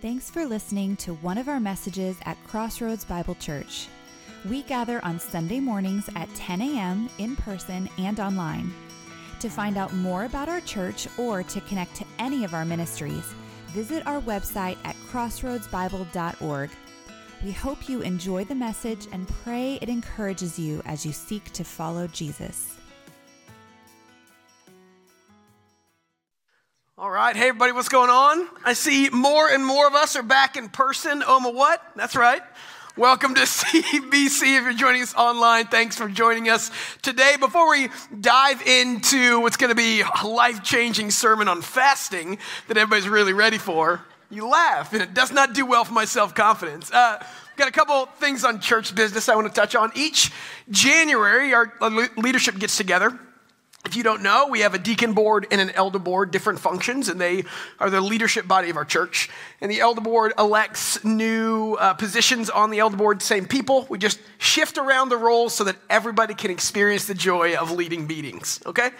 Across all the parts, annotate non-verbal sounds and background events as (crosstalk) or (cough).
Thanks for listening to one of our messages at Crossroads Bible Church. We gather on Sunday mornings at 10 a.m. in person and online. To find out more about our church or to connect to any of our ministries, visit our website at crossroadsbible.org. We hope you enjoy the message and pray it encourages you as you seek to follow Jesus. Right. Hey, everybody, what's going on? I see more and more of us are back in person. Oma, what? That's right. Welcome to (laughs) CBC. If you're joining us online, thanks for joining us today. Before we dive into what's going to be a life changing sermon on fasting that everybody's really ready for, you laugh, and it does not do well for my self confidence. Uh, got a couple things on church business I want to touch on. Each January, our leadership gets together if you don't know, we have a deacon board and an elder board, different functions, and they are the leadership body of our church. And the elder board elects new uh, positions on the elder board, same people. We just shift around the roles so that everybody can experience the joy of leading meetings, okay?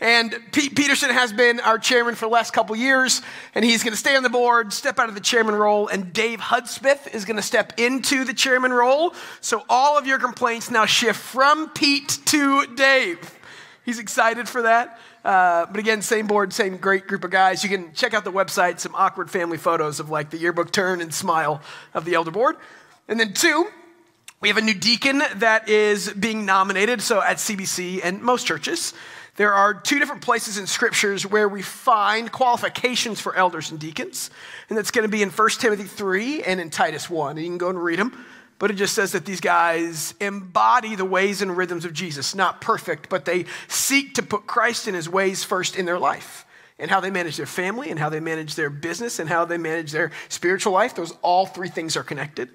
And Pete Peterson has been our chairman for the last couple years, and he's going to stay on the board, step out of the chairman role, and Dave Hudspeth is going to step into the chairman role. So all of your complaints now shift from Pete to Dave. He's excited for that. Uh, but again, same board, same great group of guys. You can check out the website, some awkward family photos of like the yearbook turn and smile of the elder board. And then, two, we have a new deacon that is being nominated. So at CBC and most churches, there are two different places in scriptures where we find qualifications for elders and deacons. And that's going to be in 1 Timothy 3 and in Titus 1. And you can go and read them but it just says that these guys embody the ways and rhythms of Jesus. Not perfect, but they seek to put Christ and his ways first in their life. And how they manage their family, and how they manage their business, and how they manage their spiritual life. Those all three things are connected.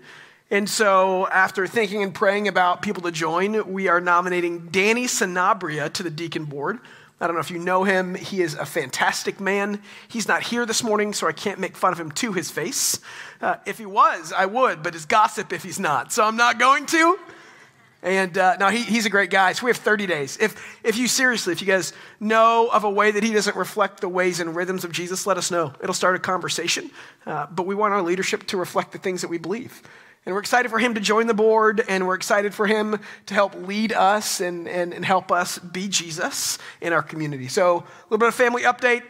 And so, after thinking and praying about people to join, we are nominating Danny Sanabria to the deacon board. I don't know if you know him. He is a fantastic man. He's not here this morning, so I can't make fun of him to his face. Uh, if he was, I would, but it's gossip if he's not. So I'm not going to. And uh, no, he, he's a great guy. So we have 30 days. If, if you seriously, if you guys know of a way that he doesn't reflect the ways and rhythms of Jesus, let us know. It'll start a conversation. Uh, but we want our leadership to reflect the things that we believe. And we're excited for him to join the board, and we're excited for him to help lead us and, and, and help us be Jesus in our community. So, a little bit of family update.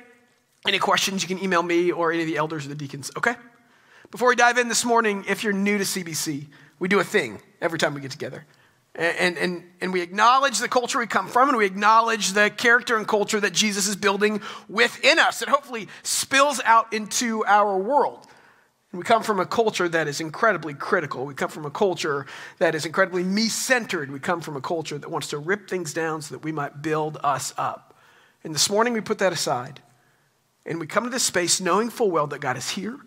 Any questions, you can email me or any of the elders or the deacons, okay? Before we dive in this morning, if you're new to CBC, we do a thing every time we get together. And, and, and we acknowledge the culture we come from, and we acknowledge the character and culture that Jesus is building within us that hopefully spills out into our world. We come from a culture that is incredibly critical. We come from a culture that is incredibly me centered. We come from a culture that wants to rip things down so that we might build us up. And this morning we put that aside. And we come to this space knowing full well that God is here,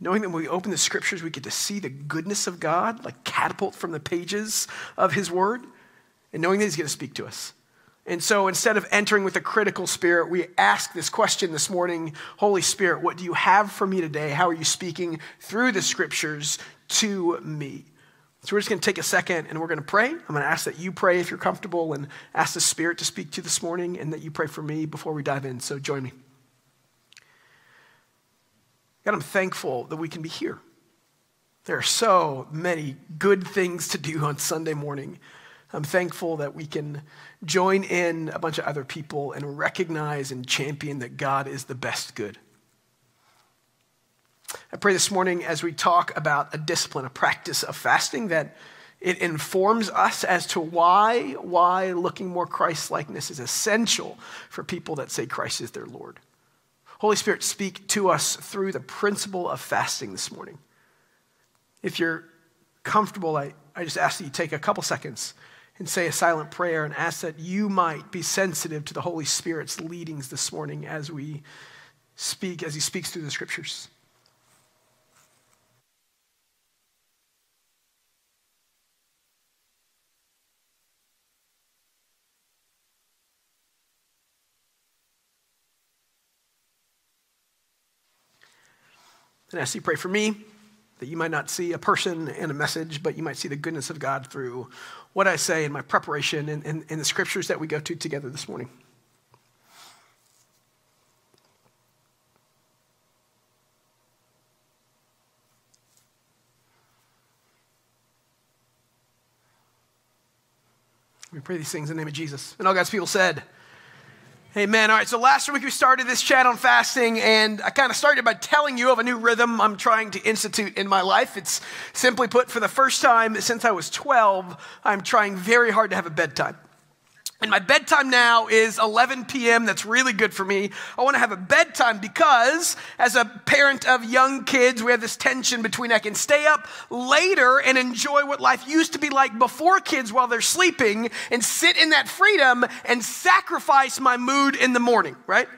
knowing that when we open the scriptures, we get to see the goodness of God, like catapult from the pages of His Word, and knowing that He's going to speak to us. And so instead of entering with a critical spirit, we ask this question this morning Holy Spirit, what do you have for me today? How are you speaking through the scriptures to me? So we're just going to take a second and we're going to pray. I'm going to ask that you pray if you're comfortable and ask the Spirit to speak to you this morning and that you pray for me before we dive in. So join me. God, I'm thankful that we can be here. There are so many good things to do on Sunday morning. I'm thankful that we can join in a bunch of other people and recognize and champion that God is the best good. I pray this morning as we talk about a discipline, a practice of fasting, that it informs us as to why, why looking more Christ likeness is essential for people that say Christ is their Lord. Holy Spirit, speak to us through the principle of fasting this morning. If you're comfortable, I, I just ask that you take a couple seconds and say a silent prayer and ask that you might be sensitive to the Holy Spirit's leadings this morning as we speak, as He speaks through the scriptures. And as you pray for me, that you might not see a person and a message, but you might see the goodness of God through what I say in my preparation and, and, and the scriptures that we go to together this morning. We pray these things in the name of Jesus. And all God's people said, Amen. All right, so last week we started this chat on fasting, and I kind of started by telling you of a new rhythm I'm trying to institute in my life. It's simply put, for the first time since I was 12, I'm trying very hard to have a bedtime. And my bedtime now is 11 p.m. That's really good for me. I want to have a bedtime because, as a parent of young kids, we have this tension between I can stay up later and enjoy what life used to be like before kids while they're sleeping and sit in that freedom and sacrifice my mood in the morning, right?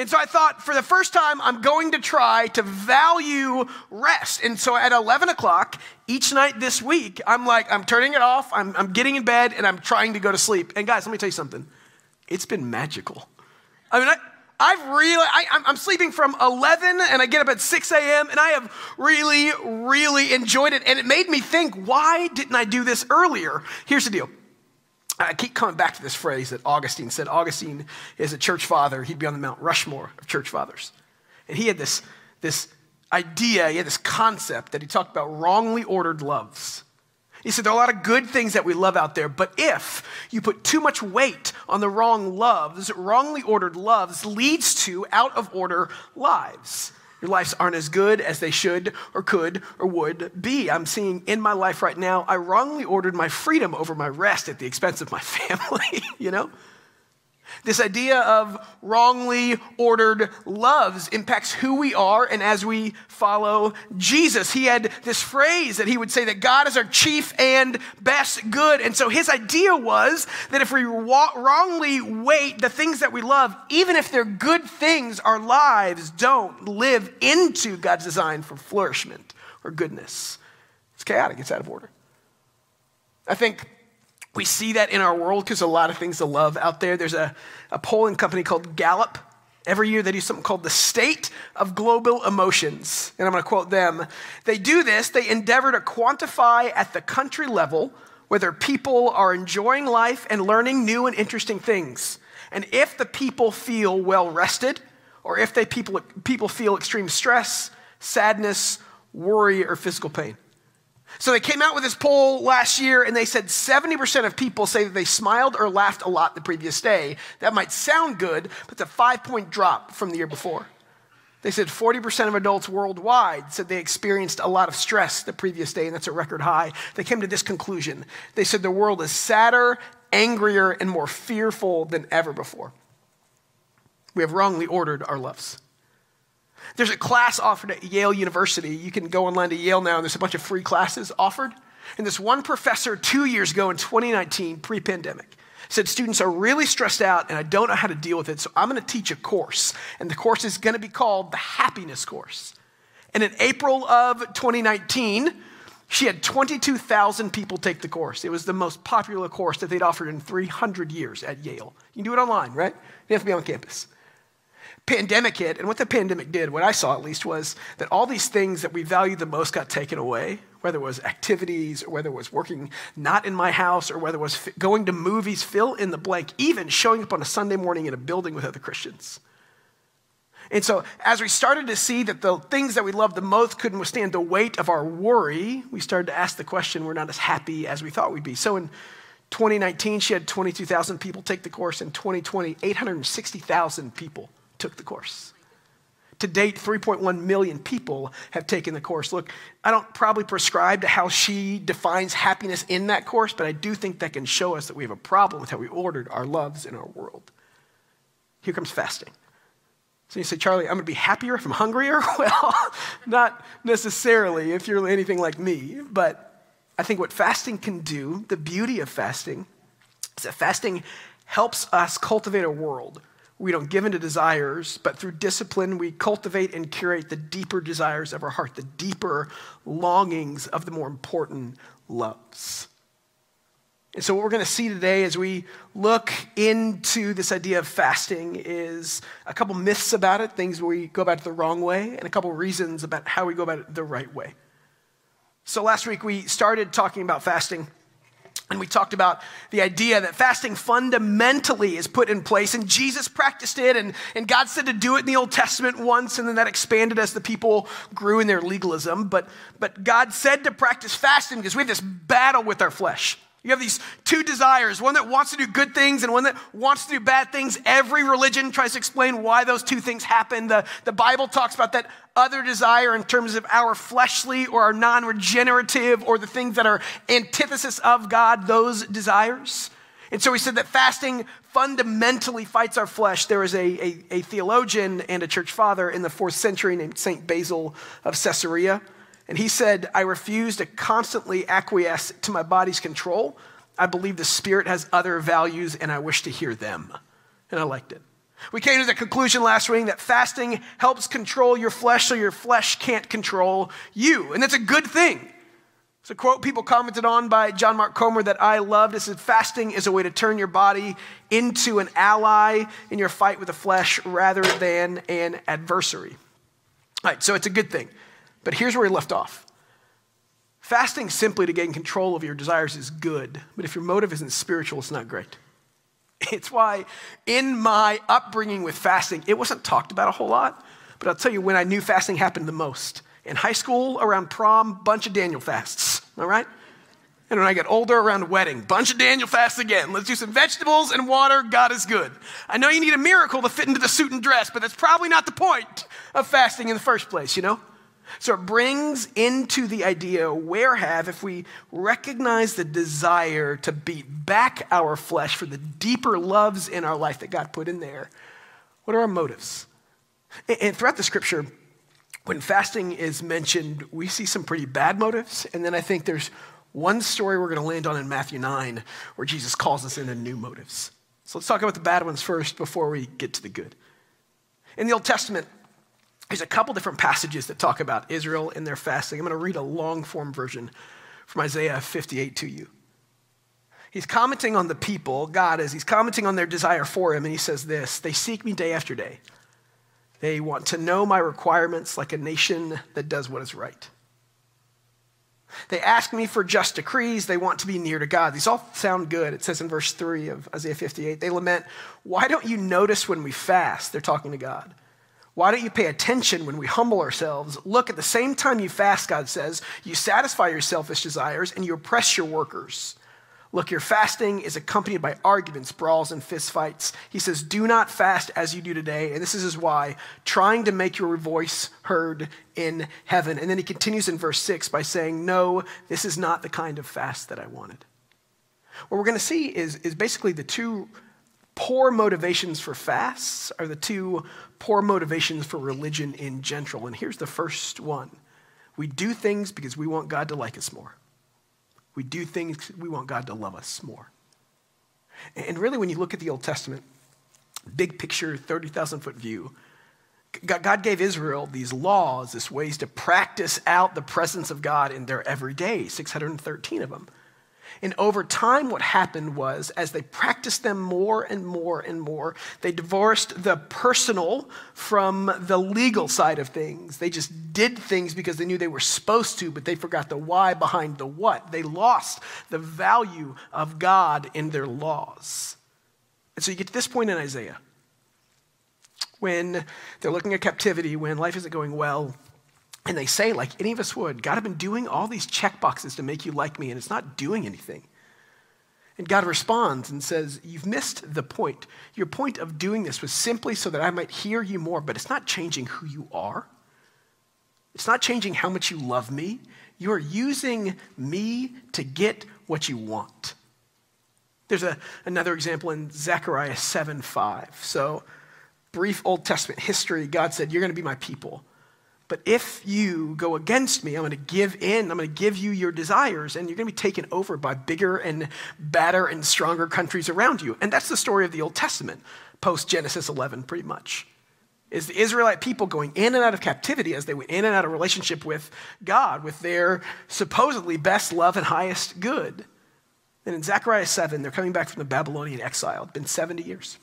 And so I thought for the first time, I'm going to try to value rest. And so at 11 o'clock each night this week, I'm like, I'm turning it off, I'm, I'm getting in bed, and I'm trying to go to sleep. And guys, let me tell you something. It's been magical. I mean, I, I've really, I, am sleeping from 11 and I get up at 6 a.m. and I have really, really enjoyed it. And it made me think, why didn't I do this earlier? Here's the deal I keep coming back to this phrase that Augustine said. Augustine is a church father. He'd be on the Mount Rushmore of church fathers. And he had this, this idea, he had this concept that he talked about wrongly ordered loves. He said there are a lot of good things that we love out there, but if you put too much weight on the wrong loves, wrongly ordered loves leads to out of order lives. Your lives aren't as good as they should or could or would be. I'm seeing in my life right now, I wrongly ordered my freedom over my rest at the expense of my (laughs) family, you know? This idea of wrongly ordered loves impacts who we are and as we follow Jesus. He had this phrase that he would say that God is our chief and best good. And so his idea was that if we wrongly weight the things that we love, even if they're good things, our lives don't live into God's design for flourishment or goodness. It's chaotic, it's out of order. I think we see that in our world because a lot of things to love out there. There's a, a polling company called Gallup. Every year they do something called the State of Global Emotions. And I'm going to quote them. They do this, they endeavor to quantify at the country level whether people are enjoying life and learning new and interesting things. And if the people feel well rested, or if they people, people feel extreme stress, sadness, worry, or physical pain. So they came out with this poll last year and they said 70% of people say that they smiled or laughed a lot the previous day. That might sound good, but it's a five point drop from the year before. They said 40% of adults worldwide said they experienced a lot of stress the previous day, and that's a record high. They came to this conclusion. They said the world is sadder, angrier, and more fearful than ever before. We have wrongly ordered our loves. There's a class offered at Yale University. You can go online to Yale now, and there's a bunch of free classes offered. And this one professor, two years ago in 2019, pre pandemic, said students are really stressed out and I don't know how to deal with it, so I'm going to teach a course. And the course is going to be called the Happiness Course. And in April of 2019, she had 22,000 people take the course. It was the most popular course that they'd offered in 300 years at Yale. You can do it online, right? You have to be on campus pandemic hit, and what the pandemic did, what I saw at least, was that all these things that we value the most got taken away, whether it was activities or whether it was working not in my house or whether it was f- going to movies, fill in the blank, even showing up on a Sunday morning in a building with other Christians. And so, as we started to see that the things that we loved the most couldn't withstand the weight of our worry, we started to ask the question we're not as happy as we thought we'd be. So, in 2019, she had 22,000 people take the course. In 2020, 860,000 people took the course. To date, 3.1 million people have taken the course. Look, I don't probably prescribe to how she defines happiness in that course, but I do think that can show us that we have a problem with how we ordered our loves in our world. Here comes fasting. So you say, Charlie, I'm going to be happier if I'm hungrier? (laughs) Well, not necessarily if you're anything like me, but I think what fasting can do, the beauty of fasting, is that fasting helps us cultivate a world we don't give into desires, but through discipline, we cultivate and curate the deeper desires of our heart, the deeper longings of the more important loves. And so, what we're going to see today as we look into this idea of fasting is a couple myths about it, things we go about it the wrong way, and a couple reasons about how we go about it the right way. So, last week we started talking about fasting and we talked about the idea that fasting fundamentally is put in place, and Jesus practiced it, and, and God said to do it in the Old Testament once, and then that expanded as the people grew in their legalism. But, but God said to practice fasting because we have this battle with our flesh. You have these two desires one that wants to do good things and one that wants to do bad things. Every religion tries to explain why those two things happen. The, the Bible talks about that other desire in terms of our fleshly or our non regenerative or the things that are antithesis of God, those desires. And so we said that fasting fundamentally fights our flesh. There was a, a, a theologian and a church father in the fourth century named St. Basil of Caesarea. And he said, I refuse to constantly acquiesce to my body's control. I believe the Spirit has other values and I wish to hear them. And I liked it. We came to the conclusion last week that fasting helps control your flesh so your flesh can't control you. And that's a good thing. It's a quote people commented on by John Mark Comer that I loved. It said, Fasting is a way to turn your body into an ally in your fight with the flesh rather than an adversary. All right, so it's a good thing. But here's where we left off. Fasting simply to gain control of your desires is good, but if your motive isn't spiritual, it's not great. (laughs) It's why in my upbringing with fasting, it wasn't talked about a whole lot, but I'll tell you when I knew fasting happened the most. In high school, around prom, bunch of Daniel fasts, all right? And when I get older, around wedding, bunch of Daniel fasts again. Let's do some vegetables and water. God is good. I know you need a miracle to fit into the suit and dress, but that's probably not the point of fasting in the first place, you know? So it brings into the idea where have, if we recognize the desire to beat back our flesh for the deeper loves in our life that God put in there, what are our motives? And throughout the scripture, when fasting is mentioned, we see some pretty bad motives. And then I think there's one story we're going to land on in Matthew 9 where Jesus calls us into new motives. So let's talk about the bad ones first before we get to the good. In the Old Testament, there's a couple different passages that talk about Israel and their fasting. I'm going to read a long form version from Isaiah 58 to you. He's commenting on the people, God is, he's commenting on their desire for him, and he says this They seek me day after day. They want to know my requirements like a nation that does what is right. They ask me for just decrees. They want to be near to God. These all sound good. It says in verse 3 of Isaiah 58 they lament, Why don't you notice when we fast? They're talking to God. Why don't you pay attention when we humble ourselves? Look, at the same time you fast, God says, you satisfy your selfish desires and you oppress your workers. Look, your fasting is accompanied by arguments, brawls, and fistfights. He says, Do not fast as you do today. And this is his why, trying to make your voice heard in heaven. And then he continues in verse 6 by saying, No, this is not the kind of fast that I wanted. What we're going to see is, is basically the two poor motivations for fasts are the two poor motivations for religion in general. And here's the first one we do things because we want God to like us more. We do things we want God to love us more. And really, when you look at the Old Testament, big picture, 30,000 foot view, God gave Israel these laws, these ways to practice out the presence of God in their everyday, 613 of them. And over time, what happened was, as they practiced them more and more and more, they divorced the personal from the legal side of things. They just did things because they knew they were supposed to, but they forgot the why behind the what. They lost the value of God in their laws. And so you get to this point in Isaiah when they're looking at captivity, when life isn't going well, and they say, like any of us would, God, I've been doing all these check boxes to make you like me, and it's not doing anything. And God responds and says, You've missed the point. Your point of doing this was simply so that I might hear you more, but it's not changing who you are. It's not changing how much you love me. You are using me to get what you want. There's a, another example in Zechariah 7 5. So, brief Old Testament history God said, You're going to be my people. But if you go against me, I'm going to give in. I'm going to give you your desires, and you're going to be taken over by bigger and badder and stronger countries around you. And that's the story of the Old Testament, post Genesis 11, pretty much. Is the Israelite people going in and out of captivity as they went in and out of relationship with God, with their supposedly best love and highest good. And in Zechariah 7, they're coming back from the Babylonian exile. It's been 70 years.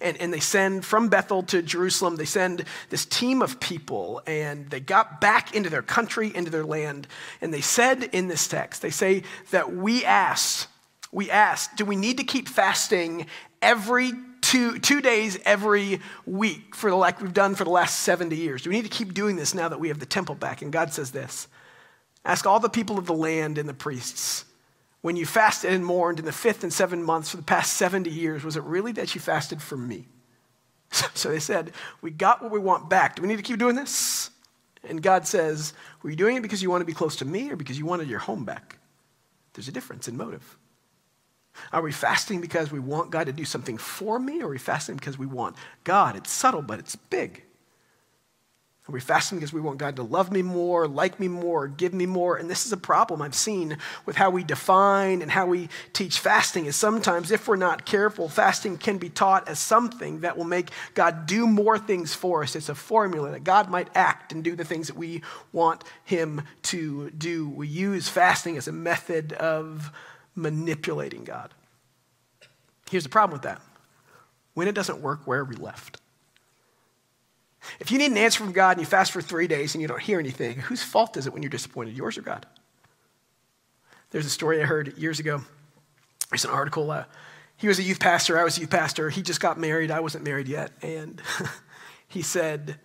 And, and they send from Bethel to Jerusalem, they send this team of people, and they got back into their country, into their land. And they said in this text, they say that we asked, we asked, do we need to keep fasting every two, two days every week for the, like we've done for the last 70 years? Do we need to keep doing this now that we have the temple back? And God says this Ask all the people of the land and the priests when you fasted and mourned in the fifth and seventh months for the past 70 years, was it really that you fasted for me? (laughs) So they said, We got what we want back. Do we need to keep doing this? And God says, Were you doing it because you want to be close to me or because you wanted your home back? There's a difference in motive. Are we fasting because we want God to do something for me or are we fasting because we want God? It's subtle, but it's big. We fasting because we want God to love me more, like me more, give me more? And this is a problem I've seen with how we define and how we teach fasting is sometimes if we're not careful, fasting can be taught as something that will make God do more things for us. It's a formula that God might act and do the things that we want him to do. We use fasting as a method of manipulating God. Here's the problem with that. When it doesn't work, where are we left? If you need an answer from God and you fast for three days and you don't hear anything, whose fault is it when you're disappointed, yours or God? There's a story I heard years ago. There's an article. Uh, he was a youth pastor. I was a youth pastor. He just got married. I wasn't married yet. And (laughs) he said,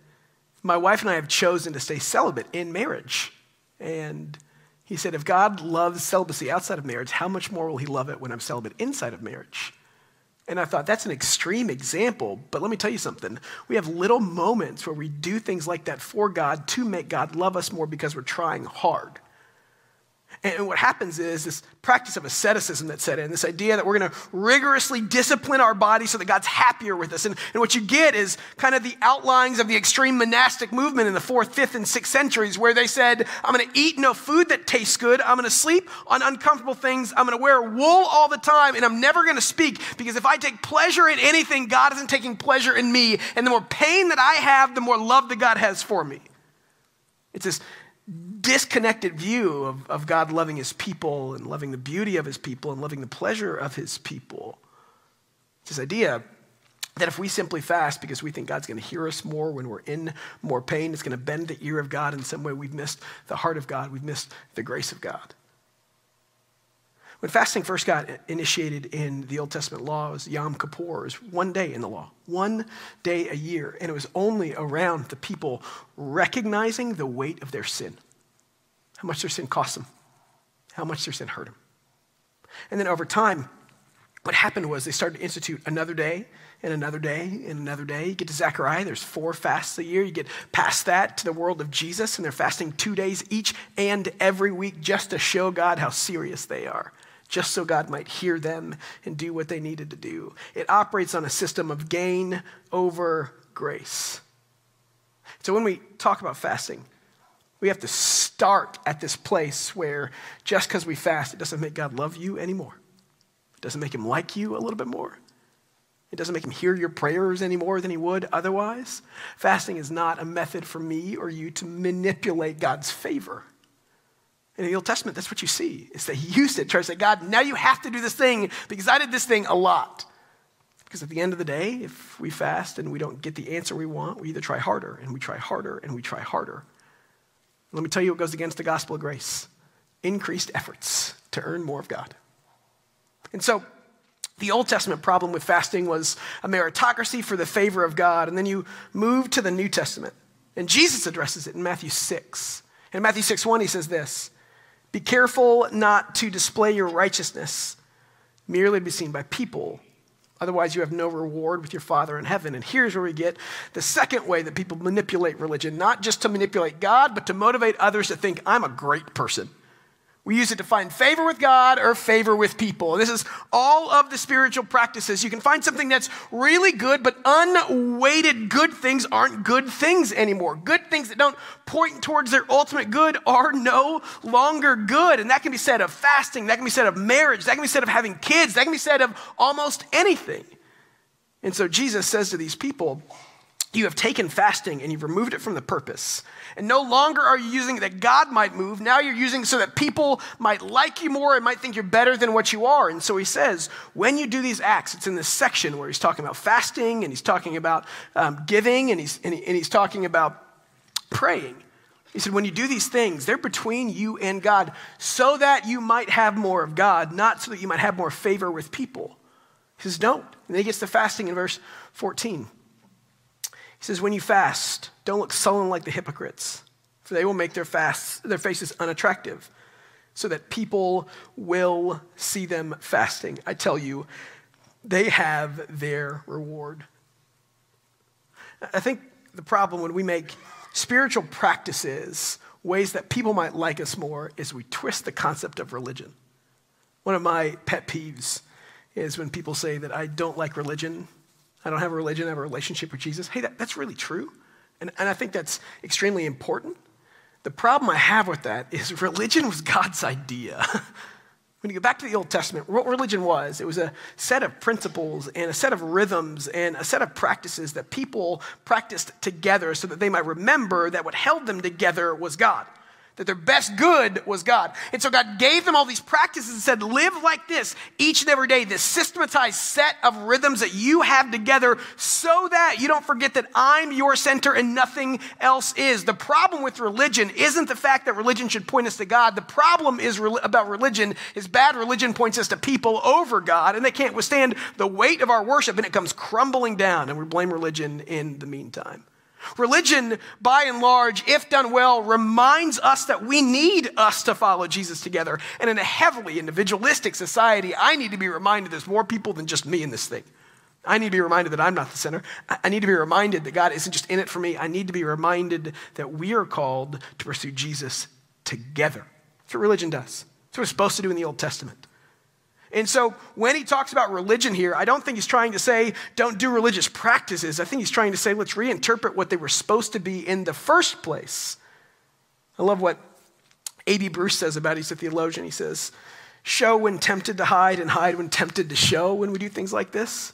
My wife and I have chosen to stay celibate in marriage. And he said, If God loves celibacy outside of marriage, how much more will he love it when I'm celibate inside of marriage? And I thought, that's an extreme example, but let me tell you something. We have little moments where we do things like that for God to make God love us more because we're trying hard. And what happens is this practice of asceticism that set in, this idea that we're going to rigorously discipline our body so that God's happier with us. And, and what you get is kind of the outlines of the extreme monastic movement in the fourth, fifth, and sixth centuries, where they said, I'm going to eat no food that tastes good. I'm going to sleep on uncomfortable things. I'm going to wear wool all the time, and I'm never going to speak because if I take pleasure in anything, God isn't taking pleasure in me. And the more pain that I have, the more love that God has for me. It's this disconnected view of, of God loving his people and loving the beauty of his people and loving the pleasure of his people. It's this idea that if we simply fast because we think God's going to hear us more when we're in more pain, it's going to bend the ear of God in some way, we've missed the heart of God, we've missed the grace of God. When fasting first got initiated in the Old Testament law, it was Yom Kippur. It was one day in the law, one day a year. And it was only around the people recognizing the weight of their sin, how much their sin cost them, how much their sin hurt them. And then over time, what happened was they started to institute another day and another day and another day. You get to Zechariah, there's four fasts a year. You get past that to the world of Jesus, and they're fasting two days each and every week just to show God how serious they are just so God might hear them and do what they needed to do. It operates on a system of gain over grace. So when we talk about fasting, we have to start at this place where just because we fast, it doesn't make God love you anymore. It doesn't make him like you a little bit more. It doesn't make him hear your prayers any more than he would otherwise. Fasting is not a method for me or you to manipulate God's favor. In the Old Testament, that's what you see, is that he (laughs) used it to try to say, God, now you have to do this thing because I did this thing a lot. Because at the end of the day, if we fast and we don't get the answer we want, we either try harder and we try harder and we try harder. Let me tell you what goes against the gospel of grace increased efforts to earn more of God. And so, the Old Testament problem with fasting was a meritocracy for the favor of God. And then you move to the New Testament. And Jesus addresses it in Matthew 6. In Matthew 6 1, he says this be careful not to display your righteousness merely to be seen by people. Otherwise, you have no reward with your Father in heaven. And here's where we get the second way that people manipulate religion not just to manipulate God, but to motivate others to think, I'm a great person. We use it to find favor with God or favor with people. This is all of the spiritual practices. You can find something that's really good, but unweighted good things aren't good things anymore. Good things that don't point towards their ultimate good are no longer good. And that can be said of fasting, that can be said of marriage, that can be said of having kids, that can be said of almost anything. And so Jesus says to these people, you have taken fasting and you've removed it from the purpose. And no longer are you using it that God might move. Now you're using it so that people might like you more and might think you're better than what you are. And so he says, when you do these acts, it's in this section where he's talking about fasting and he's talking about um, giving and he's, and, he, and he's talking about praying. He said, when you do these things, they're between you and God so that you might have more of God, not so that you might have more favor with people. He says, don't. And then he gets to fasting in verse 14. He says, When you fast, don't look sullen like the hypocrites, for they will make their fasts, their faces unattractive. so that people will see them fasting. I tell you, they have their reward. I think the problem when we make spiritual practices ways that people might like us more is we twist the concept of religion. One of my pet peeves is when people say that I don't like religion, I don't have a religion, I have a relationship with Jesus. Hey, that, that's really true. And, and I think that's extremely important. The problem I have with that is (laughs) religion was God's idea. (laughs) when you go back to the Old Testament, what religion was, it was a set of principles and a set of rhythms and a set of practices that people practiced together so that they might remember that what held them together was God that their best good was God. And so God gave them all these practices and said, live like this each and every day, this systematized set of rhythms that you have together so that you don't forget that I'm your center and nothing else is. The problem with religion isn't the fact that religion should point us to God. The problem is re- about religion is bad religion points us to people over God and they can't withstand the weight of our worship and it comes crumbling down and we blame religion in the meantime. Religion, by and large, if done well, reminds us that we need us to follow Jesus together. And in a heavily individualistic society, I need to be reminded there's more people than just me in this thing. I need to be reminded that I'm not the center. I need to be reminded that God isn't just in it for me. I need to be reminded that we are called to pursue Jesus together. That's what religion does. That's what we're supposed to do in the Old Testament. And so when he talks about religion here, I don't think he's trying to say don't do religious practices. I think he's trying to say let's reinterpret what they were supposed to be in the first place. I love what A.B. Bruce says about it. He's a theologian. He says, show when tempted to hide and hide when tempted to show when we do things like this.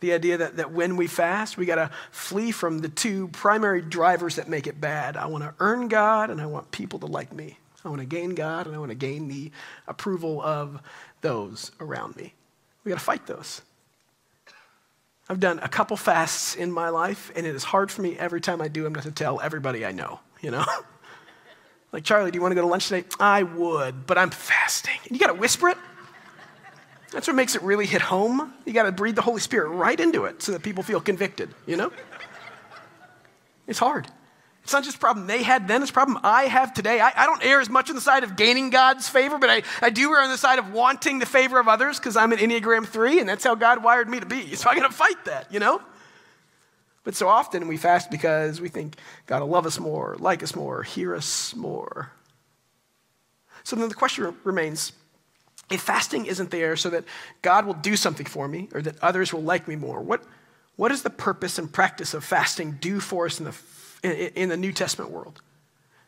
The idea that, that when we fast, we got to flee from the two primary drivers that make it bad. I want to earn God and I want people to like me. I want to gain God and I want to gain the approval of those around me. We got to fight those. I've done a couple fasts in my life, and it is hard for me every time I do them to tell everybody I know, you know? (laughs) like, Charlie, do you want to go to lunch today? I would, but I'm fasting. And you got to whisper it. That's what makes it really hit home. You got to breathe the Holy Spirit right into it so that people feel convicted, you know? It's hard. It's not just a problem they had then, it's a problem I have today. I, I don't err as much on the side of gaining God's favor, but I, I do err on the side of wanting the favor of others because I'm an Enneagram 3 and that's how God wired me to be. So I gotta fight that, you know? But so often we fast because we think God will love us more, like us more, hear us more. So then the question remains if fasting isn't there so that God will do something for me or that others will like me more, what, what does the purpose and practice of fasting do for us in the in, the New Testament world?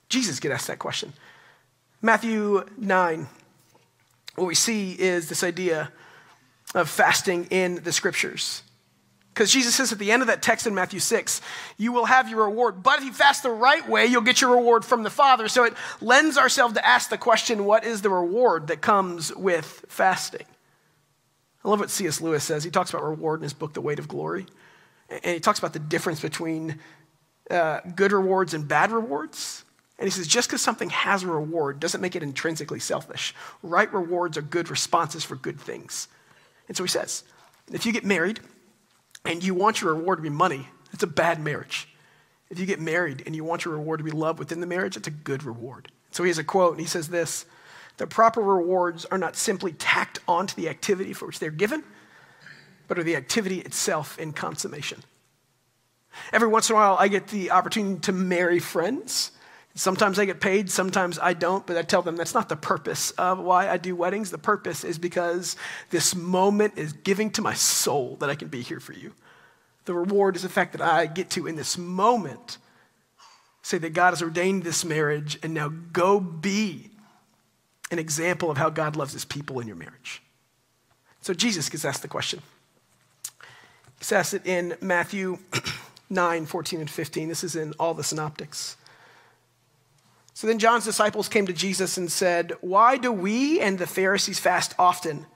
Jesus get asked that question. Matthew 9, what we see is this idea of fasting in the scriptures. Because Jesus says at the end of that text in Matthew 6, you will have your reward. But if you fast the right way, you'll get your reward from the Father. So it lends ourselves to ask the question what is the reward that comes with fasting? I love what C.S. Lewis says. He talks about reward in his book, The Weight of Glory. And he talks about the difference between uh, good rewards and bad rewards. And he says, just because something has a reward doesn't make it intrinsically selfish. Right rewards are good responses for good things. And so he says, if you get married and you want your reward to be money, it's a bad marriage. If you get married and you want your reward to be love within the marriage, it's a good reward. So he has a quote, and he says this The proper rewards are not simply tacked onto the activity for which they're given, but are the activity itself in consummation. Every once in a while, I get the opportunity to marry friends. Sometimes I get paid, sometimes I don't, but I tell them that's not the purpose of why I do weddings. The purpose is because this moment is giving to my soul that I can be here for you. The reward is the fact that I get to, in this moment, say that God has ordained this marriage, and now go be an example of how God loves his people in your marriage. So Jesus gets asked the question. He asked it in Matthew (clears throat) 9, 14, and 15. This is in all the synoptics. So then John's disciples came to Jesus and said, Why do we and the Pharisees fast often?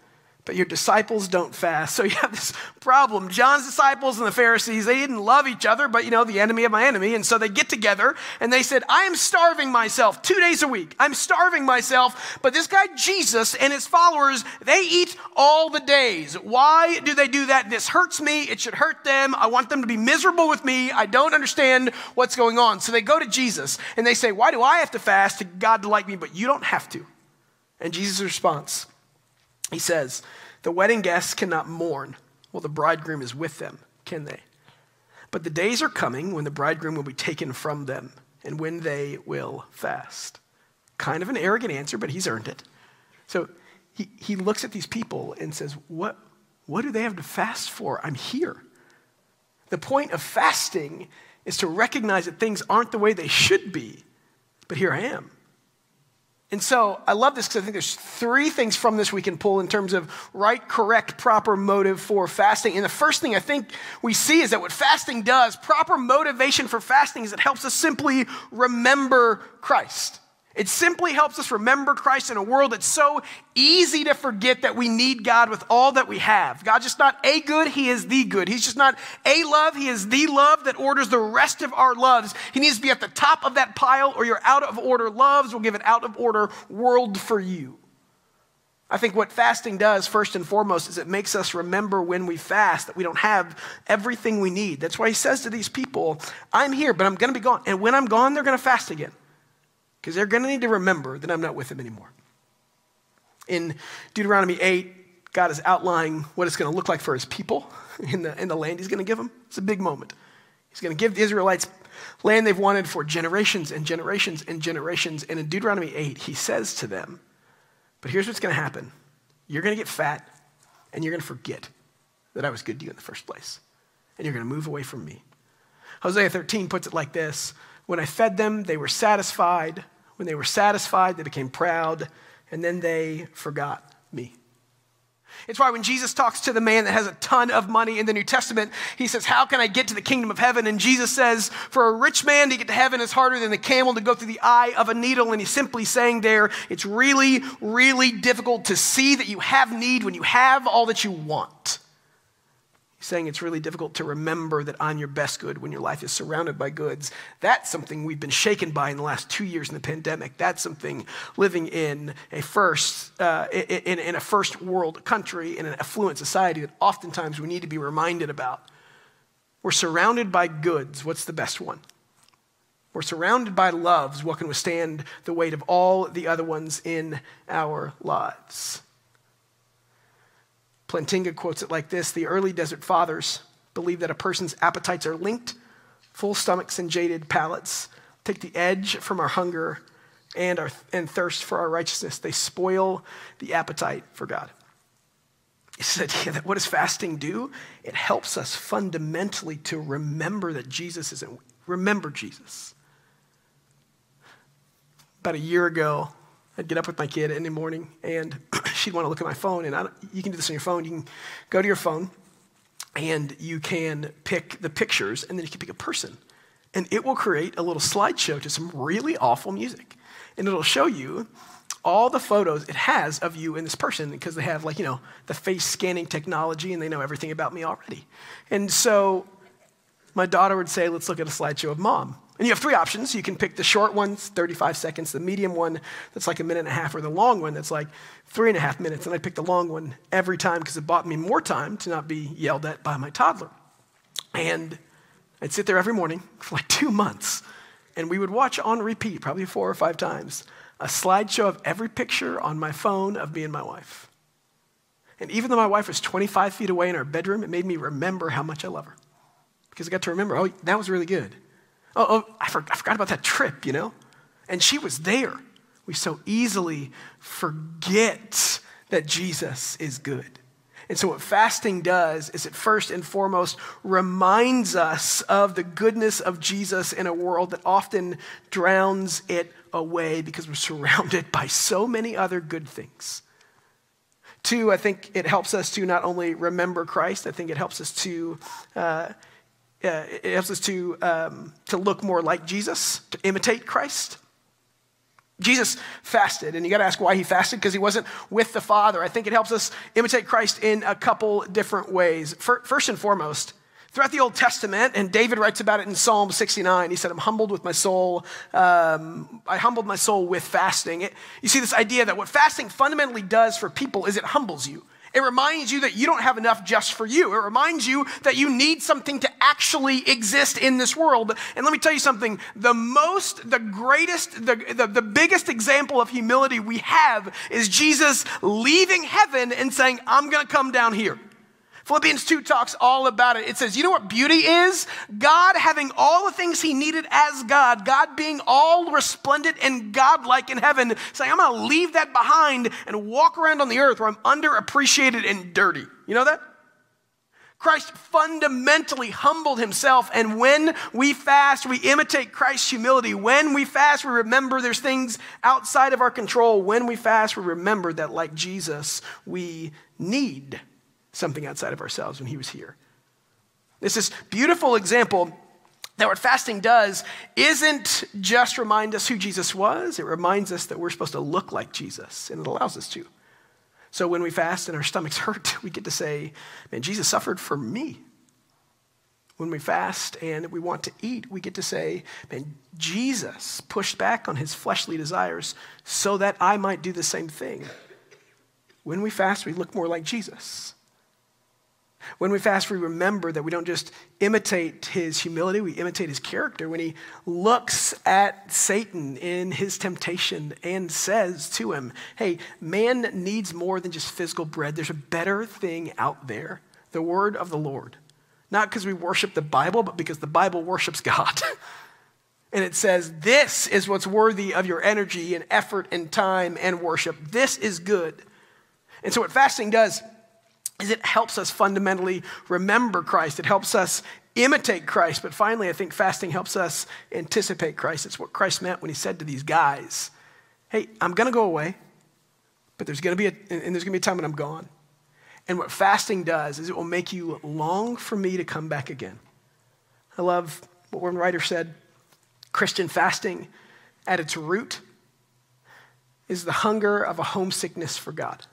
But your disciples don't fast. (laughs) So you have this problem. John's disciples and the Pharisees, they didn't love each other, but you know, the enemy of my enemy. And so they get together and they said, I am starving myself two days a week. I'm starving myself. But this guy, Jesus, and his followers, they eat all the days. Why do they do that? This hurts me. It should hurt them. I want them to be miserable with me. I don't understand what's going on. So they go to Jesus and they say, Why do I have to fast to God to like me, but you don't have to? And Jesus' response, he says, The wedding guests cannot mourn while the bridegroom is with them, can they? But the days are coming when the bridegroom will be taken from them and when they will fast. Kind of an arrogant answer, but he's earned it. So he, he looks at these people and says, what, what do they have to fast for? I'm here. The point of fasting is to recognize that things aren't the way they should be, but here I am. And so I love this because I think there's three things from this we can pull in terms of right, correct, proper motive for fasting. And the first thing I think we see is that what fasting does, proper motivation for fasting, is it helps us simply remember Christ. It simply helps us remember Christ in a world that's so easy to forget that we need God with all that we have. God's just not a good, He is the good. He's just not a love, He is the love that orders the rest of our loves. He needs to be at the top of that pile, or your out of order loves will give an out of order world for you. I think what fasting does, first and foremost, is it makes us remember when we fast that we don't have everything we need. That's why he says to these people, I'm here, but I'm going to be gone. And when I'm gone, they're going to fast again because they're going to need to remember that I'm not with them anymore. In Deuteronomy 8, God is outlining what it's going to look like for his people (laughs) in the, in the land he's going to give them. It's a big moment. He's going to give the Israelites land they've wanted for generations and generations and generations. And in Deuteronomy 8, he says to them, But here's what's going to happen you're going to get fat, and you're going to forget that I was good to you in the first place, and you're going to move away from me. Hosea 13 puts it like this when I fed them, they were satisfied. When they were satisfied, they became proud, and then they forgot me. It's why when Jesus talks to the man that has a ton of money in the New Testament, he says, How can I get to the kingdom of heaven? And Jesus says, For a rich man to get to heaven is harder than the camel to go through the eye of a needle. And he's simply saying there, it's really, really difficult to see that you have need when you have all that you want. He's saying it's really difficult to remember that I'm your best good when your life is surrounded by goods. That's something we've been shaken by in the last two years in the pandemic. That's something living in a first, uh, in, in a first world country, in an affluent society that oftentimes we need to be reminded about. We're surrounded by goods. What's the best one? We're surrounded by loves. What can withstand the weight of all the other ones in our lives? Plantinga quotes it like this The early desert fathers believed that a person's appetites are linked, full stomachs and jaded palates take the edge from our hunger and, our, and thirst for our righteousness. They spoil the appetite for God. He said, yeah, what does fasting do? It helps us fundamentally to remember that Jesus isn't, remember Jesus. About a year ago, I'd get up with my kid in the morning and (clears throat) she'd want to look at my phone. And you can do this on your phone. You can go to your phone and you can pick the pictures and then you can pick a person. And it will create a little slideshow to some really awful music. And it'll show you all the photos it has of you and this person because they have, like, you know, the face scanning technology and they know everything about me already. And so my daughter would say, Let's look at a slideshow of mom. And you have three options. You can pick the short one, 35 seconds, the medium one that's like a minute and a half, or the long one that's like three and a half minutes. And I picked the long one every time because it bought me more time to not be yelled at by my toddler. And I'd sit there every morning (laughs) for like two months, and we would watch on repeat, probably four or five times, a slideshow of every picture on my phone of me and my wife. And even though my wife was 25 feet away in our bedroom, it made me remember how much I love her. Because I got to remember, oh, that was really good. Oh, oh I, for, I forgot about that trip, you know? And she was there. We so easily forget that Jesus is good. And so, what fasting does is it first and foremost reminds us of the goodness of Jesus in a world that often drowns it away because we're surrounded (laughs) by so many other good things. Two, I think it helps us to not only remember Christ, I think it helps us to uh, uh, it helps us to, um, to look more like Jesus, to imitate Christ. Jesus fasted, and you got to ask why he fasted because he wasn't with the Father. I think it helps us imitate Christ in a couple different ways. First and foremost, throughout the Old Testament, and David writes about it in Psalm 69, he said, I'm humbled with my soul. Um, I humbled my soul with fasting. It, you see this idea that what fasting fundamentally does for people is it humbles you. It reminds you that you don't have enough just for you. It reminds you that you need something to actually exist in this world. And let me tell you something the most, the greatest, the, the, the biggest example of humility we have is Jesus leaving heaven and saying, I'm going to come down here. Philippians 2 talks all about it. It says, You know what beauty is? God having all the things he needed as God, God being all resplendent and godlike in heaven, saying, I'm going to leave that behind and walk around on the earth where I'm underappreciated and dirty. You know that? Christ fundamentally humbled himself, and when we fast, we imitate Christ's humility. When we fast, we remember there's things outside of our control. When we fast, we remember that, like Jesus, we need something outside of ourselves when he was here. This is beautiful example that what fasting does isn't just remind us who Jesus was, it reminds us that we're supposed to look like Jesus, and it allows us to. So when we fast and our stomachs (laughs) hurt, we get to say, Man, Jesus suffered for me. When we fast and we want to eat, we get to say, Man, Jesus pushed back on his fleshly desires so that I might do the same thing. When we fast, we look more like Jesus. When we fast, we remember that we don't just imitate his humility, we imitate his character. When he looks at Satan in his temptation and says to him, Hey, man needs more than just physical bread. There's a better thing out there the word of the Lord. Not because we worship the Bible, but because the Bible worships God. (laughs) and it says, This is what's worthy of your energy and effort and time and worship. This is good. And so, what fasting does is it helps us fundamentally remember Christ. It helps us imitate Christ. But finally, I think fasting helps us anticipate Christ. It's what Christ meant when he said to these guys, Hey, I'm going to go away, but there's going to be a, and there's going to be a time when I'm gone. And what fasting does is it will make you long for me to come back again. I love what one writer said Christian fasting at its root is the hunger of a homesickness for God.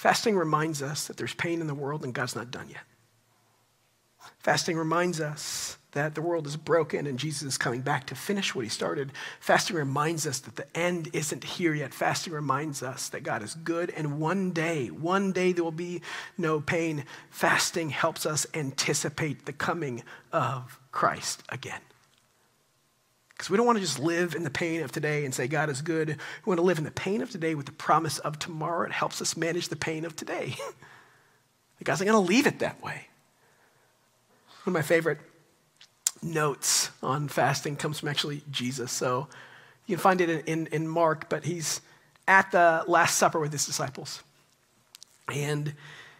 Fasting reminds us that there's pain in the world and God's not done yet. Fasting reminds us that the world is broken and Jesus is coming back to finish what he started. Fasting reminds us that the end isn't here yet. Fasting reminds us that God is good and one day, one day there will be no pain. Fasting helps us anticipate the coming of Christ again. Because we don't want to just live in the pain of today and say God is good. We want to live in the pain of today with the promise of tomorrow. It helps us manage the pain of today. God's not going to leave it that way. One of my favorite notes on fasting comes from actually Jesus. So you can find it in, in, in Mark, but he's at the Last Supper with his disciples. And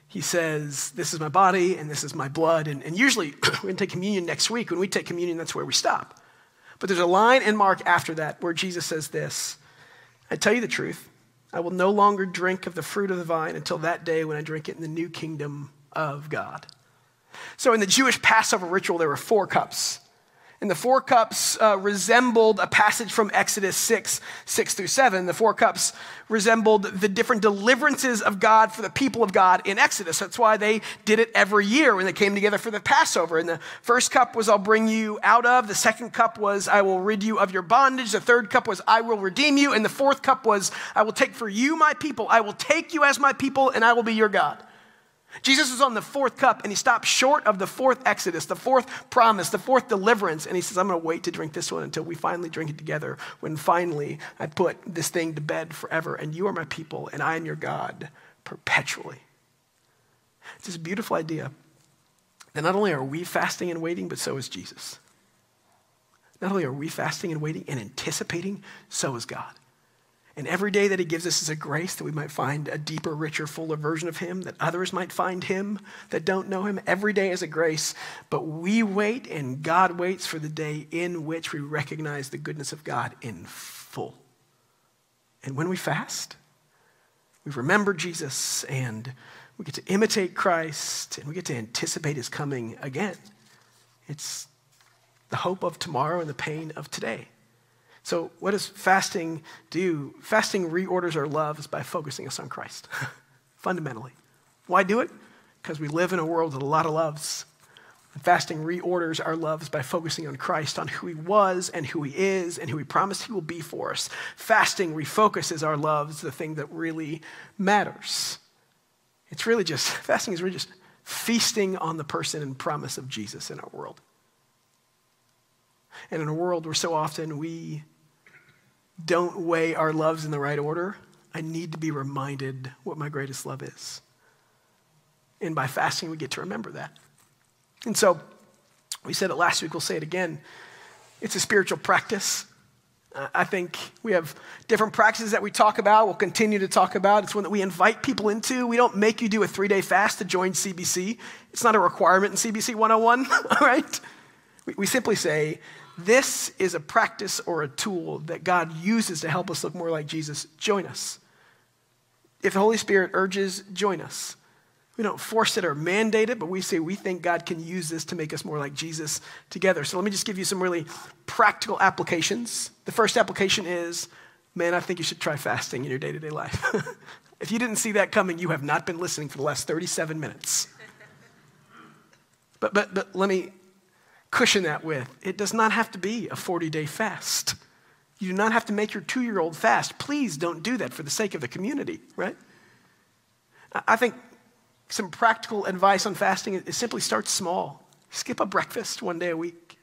he says, This is my body and this is my blood. And, and usually, (clears throat) we're going to take communion next week. When we take communion, that's where we stop. But there's a line in Mark after that where Jesus says this I tell you the truth, I will no longer drink of the fruit of the vine until that day when I drink it in the new kingdom of God. So in the Jewish Passover ritual, there were four cups. And the four cups uh, resembled a passage from Exodus 6, 6 through 7. The four cups resembled the different deliverances of God for the people of God in Exodus. That's why they did it every year when they came together for the Passover. And the first cup was, I'll bring you out of. The second cup was, I will rid you of your bondage. The third cup was, I will redeem you. And the fourth cup was, I will take for you my people. I will take you as my people, and I will be your God. Jesus was on the fourth cup and he stopped short of the fourth Exodus, the fourth promise, the fourth deliverance. And he says, I'm going to wait to drink this one until we finally drink it together. When finally I put this thing to bed forever. And you are my people and I am your God perpetually. It's this beautiful idea that not only are we fasting and waiting, but so is Jesus. Not only are we fasting and waiting and anticipating, so is God. And every day that He gives us is a grace that we might find a deeper, richer, fuller version of Him, that others might find Him that don't know Him. Every day is a grace, but we wait and God waits for the day in which we recognize the goodness of God in full. And when we fast, we remember Jesus and we get to imitate Christ and we get to anticipate His coming again. It's the hope of tomorrow and the pain of today. So, what does fasting do? Fasting reorders our loves by focusing us on Christ, (laughs) fundamentally. Why do it? Because we live in a world with a lot of loves. And fasting reorders our loves by focusing on Christ, on who He was and who He is and who He promised He will be for us. Fasting refocuses our loves, the thing that really matters. It's really just, (laughs) fasting is really just feasting on the person and promise of Jesus in our world. And in a world where so often we don't weigh our loves in the right order, I need to be reminded what my greatest love is. And by fasting, we get to remember that. And so, we said it last week, we'll say it again. It's a spiritual practice. I think we have different practices that we talk about, we'll continue to talk about. It's one that we invite people into. We don't make you do a three day fast to join CBC, it's not a requirement in CBC 101, all (laughs) right? We, we simply say, this is a practice or a tool that God uses to help us look more like Jesus. Join us. If the Holy Spirit urges, join us. We don't force it or mandate it, but we say we think God can use this to make us more like Jesus together. So let me just give you some really practical applications. The first application is man, I think you should try fasting in your day to day life. (laughs) if you didn't see that coming, you have not been listening for the last 37 minutes. But, but, but let me cushion that with it does not have to be a 40 day fast. You do not have to make your two year old fast. Please don't do that for the sake of the community, right? I think some practical advice on fasting is simply start small. Skip a breakfast one day a week.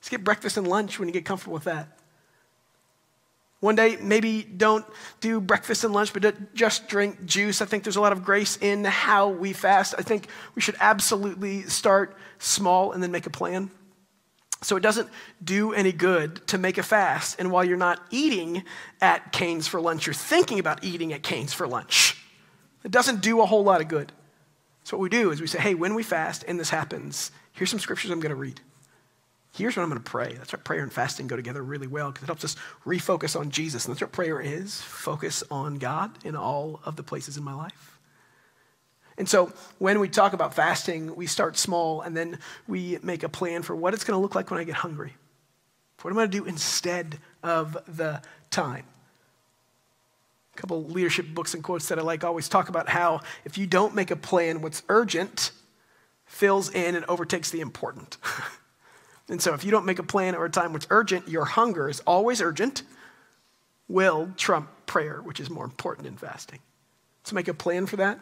Skip breakfast and lunch when you get comfortable with that. One day, maybe don't do breakfast and lunch, but just drink juice. I think there's a lot of grace in how we fast. I think we should absolutely start small and then make a plan. So it doesn't do any good to make a fast, and while you're not eating at Cane's for lunch, you're thinking about eating at Cane's for lunch. It doesn't do a whole lot of good. So what we do is we say, hey, when we fast and this happens, here's some scriptures I'm going to read. Here's what I'm going to pray. That's why prayer and fasting go together really well because it helps us refocus on Jesus. And that's what prayer is focus on God in all of the places in my life. And so when we talk about fasting, we start small and then we make a plan for what it's going to look like when I get hungry. What am I going to do instead of the time? A couple leadership books and quotes that I like always talk about how if you don't make a plan, what's urgent fills in and overtakes the important. (laughs) and so if you don't make a plan or a time what's urgent, your hunger is always urgent, will trump prayer, which is more important in fasting. So make a plan for that.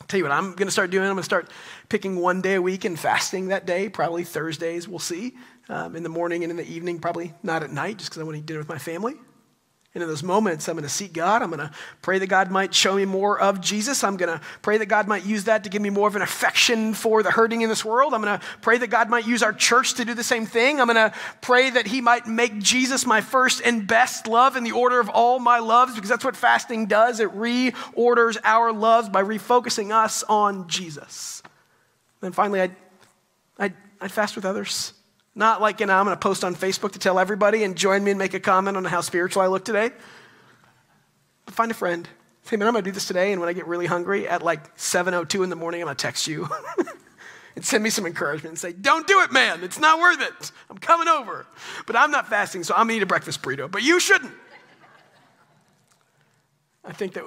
I'll tell you what I'm going to start doing. I'm going to start picking one day a week and fasting that day, probably Thursdays, we'll see. Um, in the morning and in the evening, probably not at night, just because I want to eat dinner with my family. And in those moments, I'm going to seek God. I'm going to pray that God might show me more of Jesus. I'm going to pray that God might use that to give me more of an affection for the hurting in this world. I'm going to pray that God might use our church to do the same thing. I'm going to pray that He might make Jesus my first and best love in the order of all my loves, because that's what fasting does. It reorders our loves by refocusing us on Jesus. And finally, I'd, I'd, I'd fast with others. Not like, you know, I'm going to post on Facebook to tell everybody and join me and make a comment on how spiritual I look today. But find a friend. Say, man, I'm going to do this today, and when I get really hungry at like 7.02 in the morning, I'm going to text you (laughs) and send me some encouragement and say, don't do it, man. It's not worth it. I'm coming over. But I'm not fasting, so I'm going to eat a breakfast burrito. But you shouldn't. I think that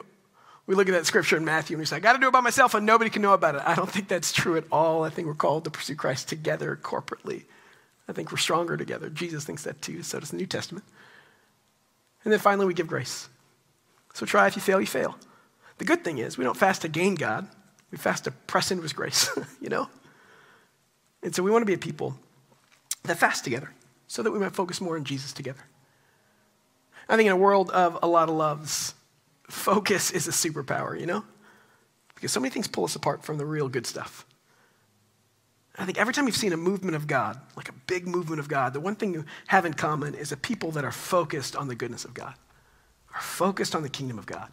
we look at that scripture in Matthew and we say, I got to do it by myself and nobody can know about it. I don't think that's true at all. I think we're called to pursue Christ together corporately. I think we're stronger together. Jesus thinks that too, so does the New Testament. And then finally, we give grace. So try if you fail, you fail. The good thing is, we don't fast to gain God, we fast to press into His grace, (laughs) you know? And so we want to be a people that fast together so that we might focus more on Jesus together. I think in a world of a lot of loves, focus is a superpower, you know? Because so many things pull us apart from the real good stuff. I think every time you've seen a movement of God, like a big movement of God, the one thing you have in common is a people that are focused on the goodness of God, are focused on the kingdom of God,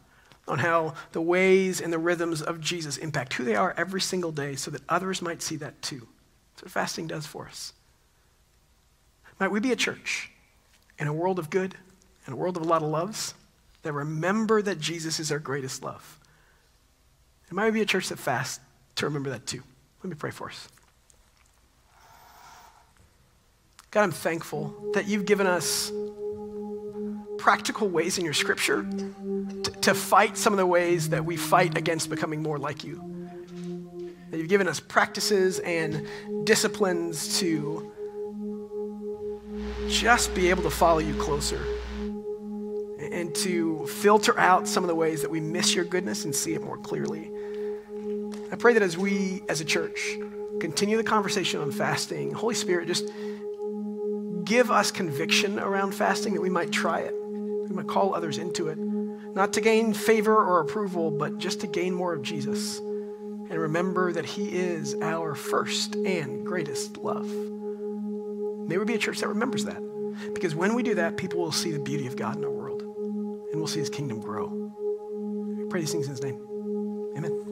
on how the ways and the rhythms of Jesus impact who they are every single day so that others might see that too. That's what fasting does for us. Might we be a church in a world of good, in a world of a lot of loves, that remember that Jesus is our greatest love? And might we be a church that fasts to remember that too? Let me pray for us. God, I'm thankful that you've given us practical ways in your scripture to, to, fight some of the ways that we fight against becoming more like you. That you've given us practices and disciplines to just be able to follow you closer and to filter out some of the ways that we miss your goodness and see it more clearly. I pray that as we, as a church, continue the conversation on fasting, Holy Spirit, just give us conviction around fasting that we might try it. We might call others into it, not to gain favor or approval, but just to gain more of Jesus and remember that He is our first and greatest love. May we be a church that remembers that. Because when we do that, people will see the beauty of God in our world and we'll see His kingdom grow. I pray these things in His name. Amen.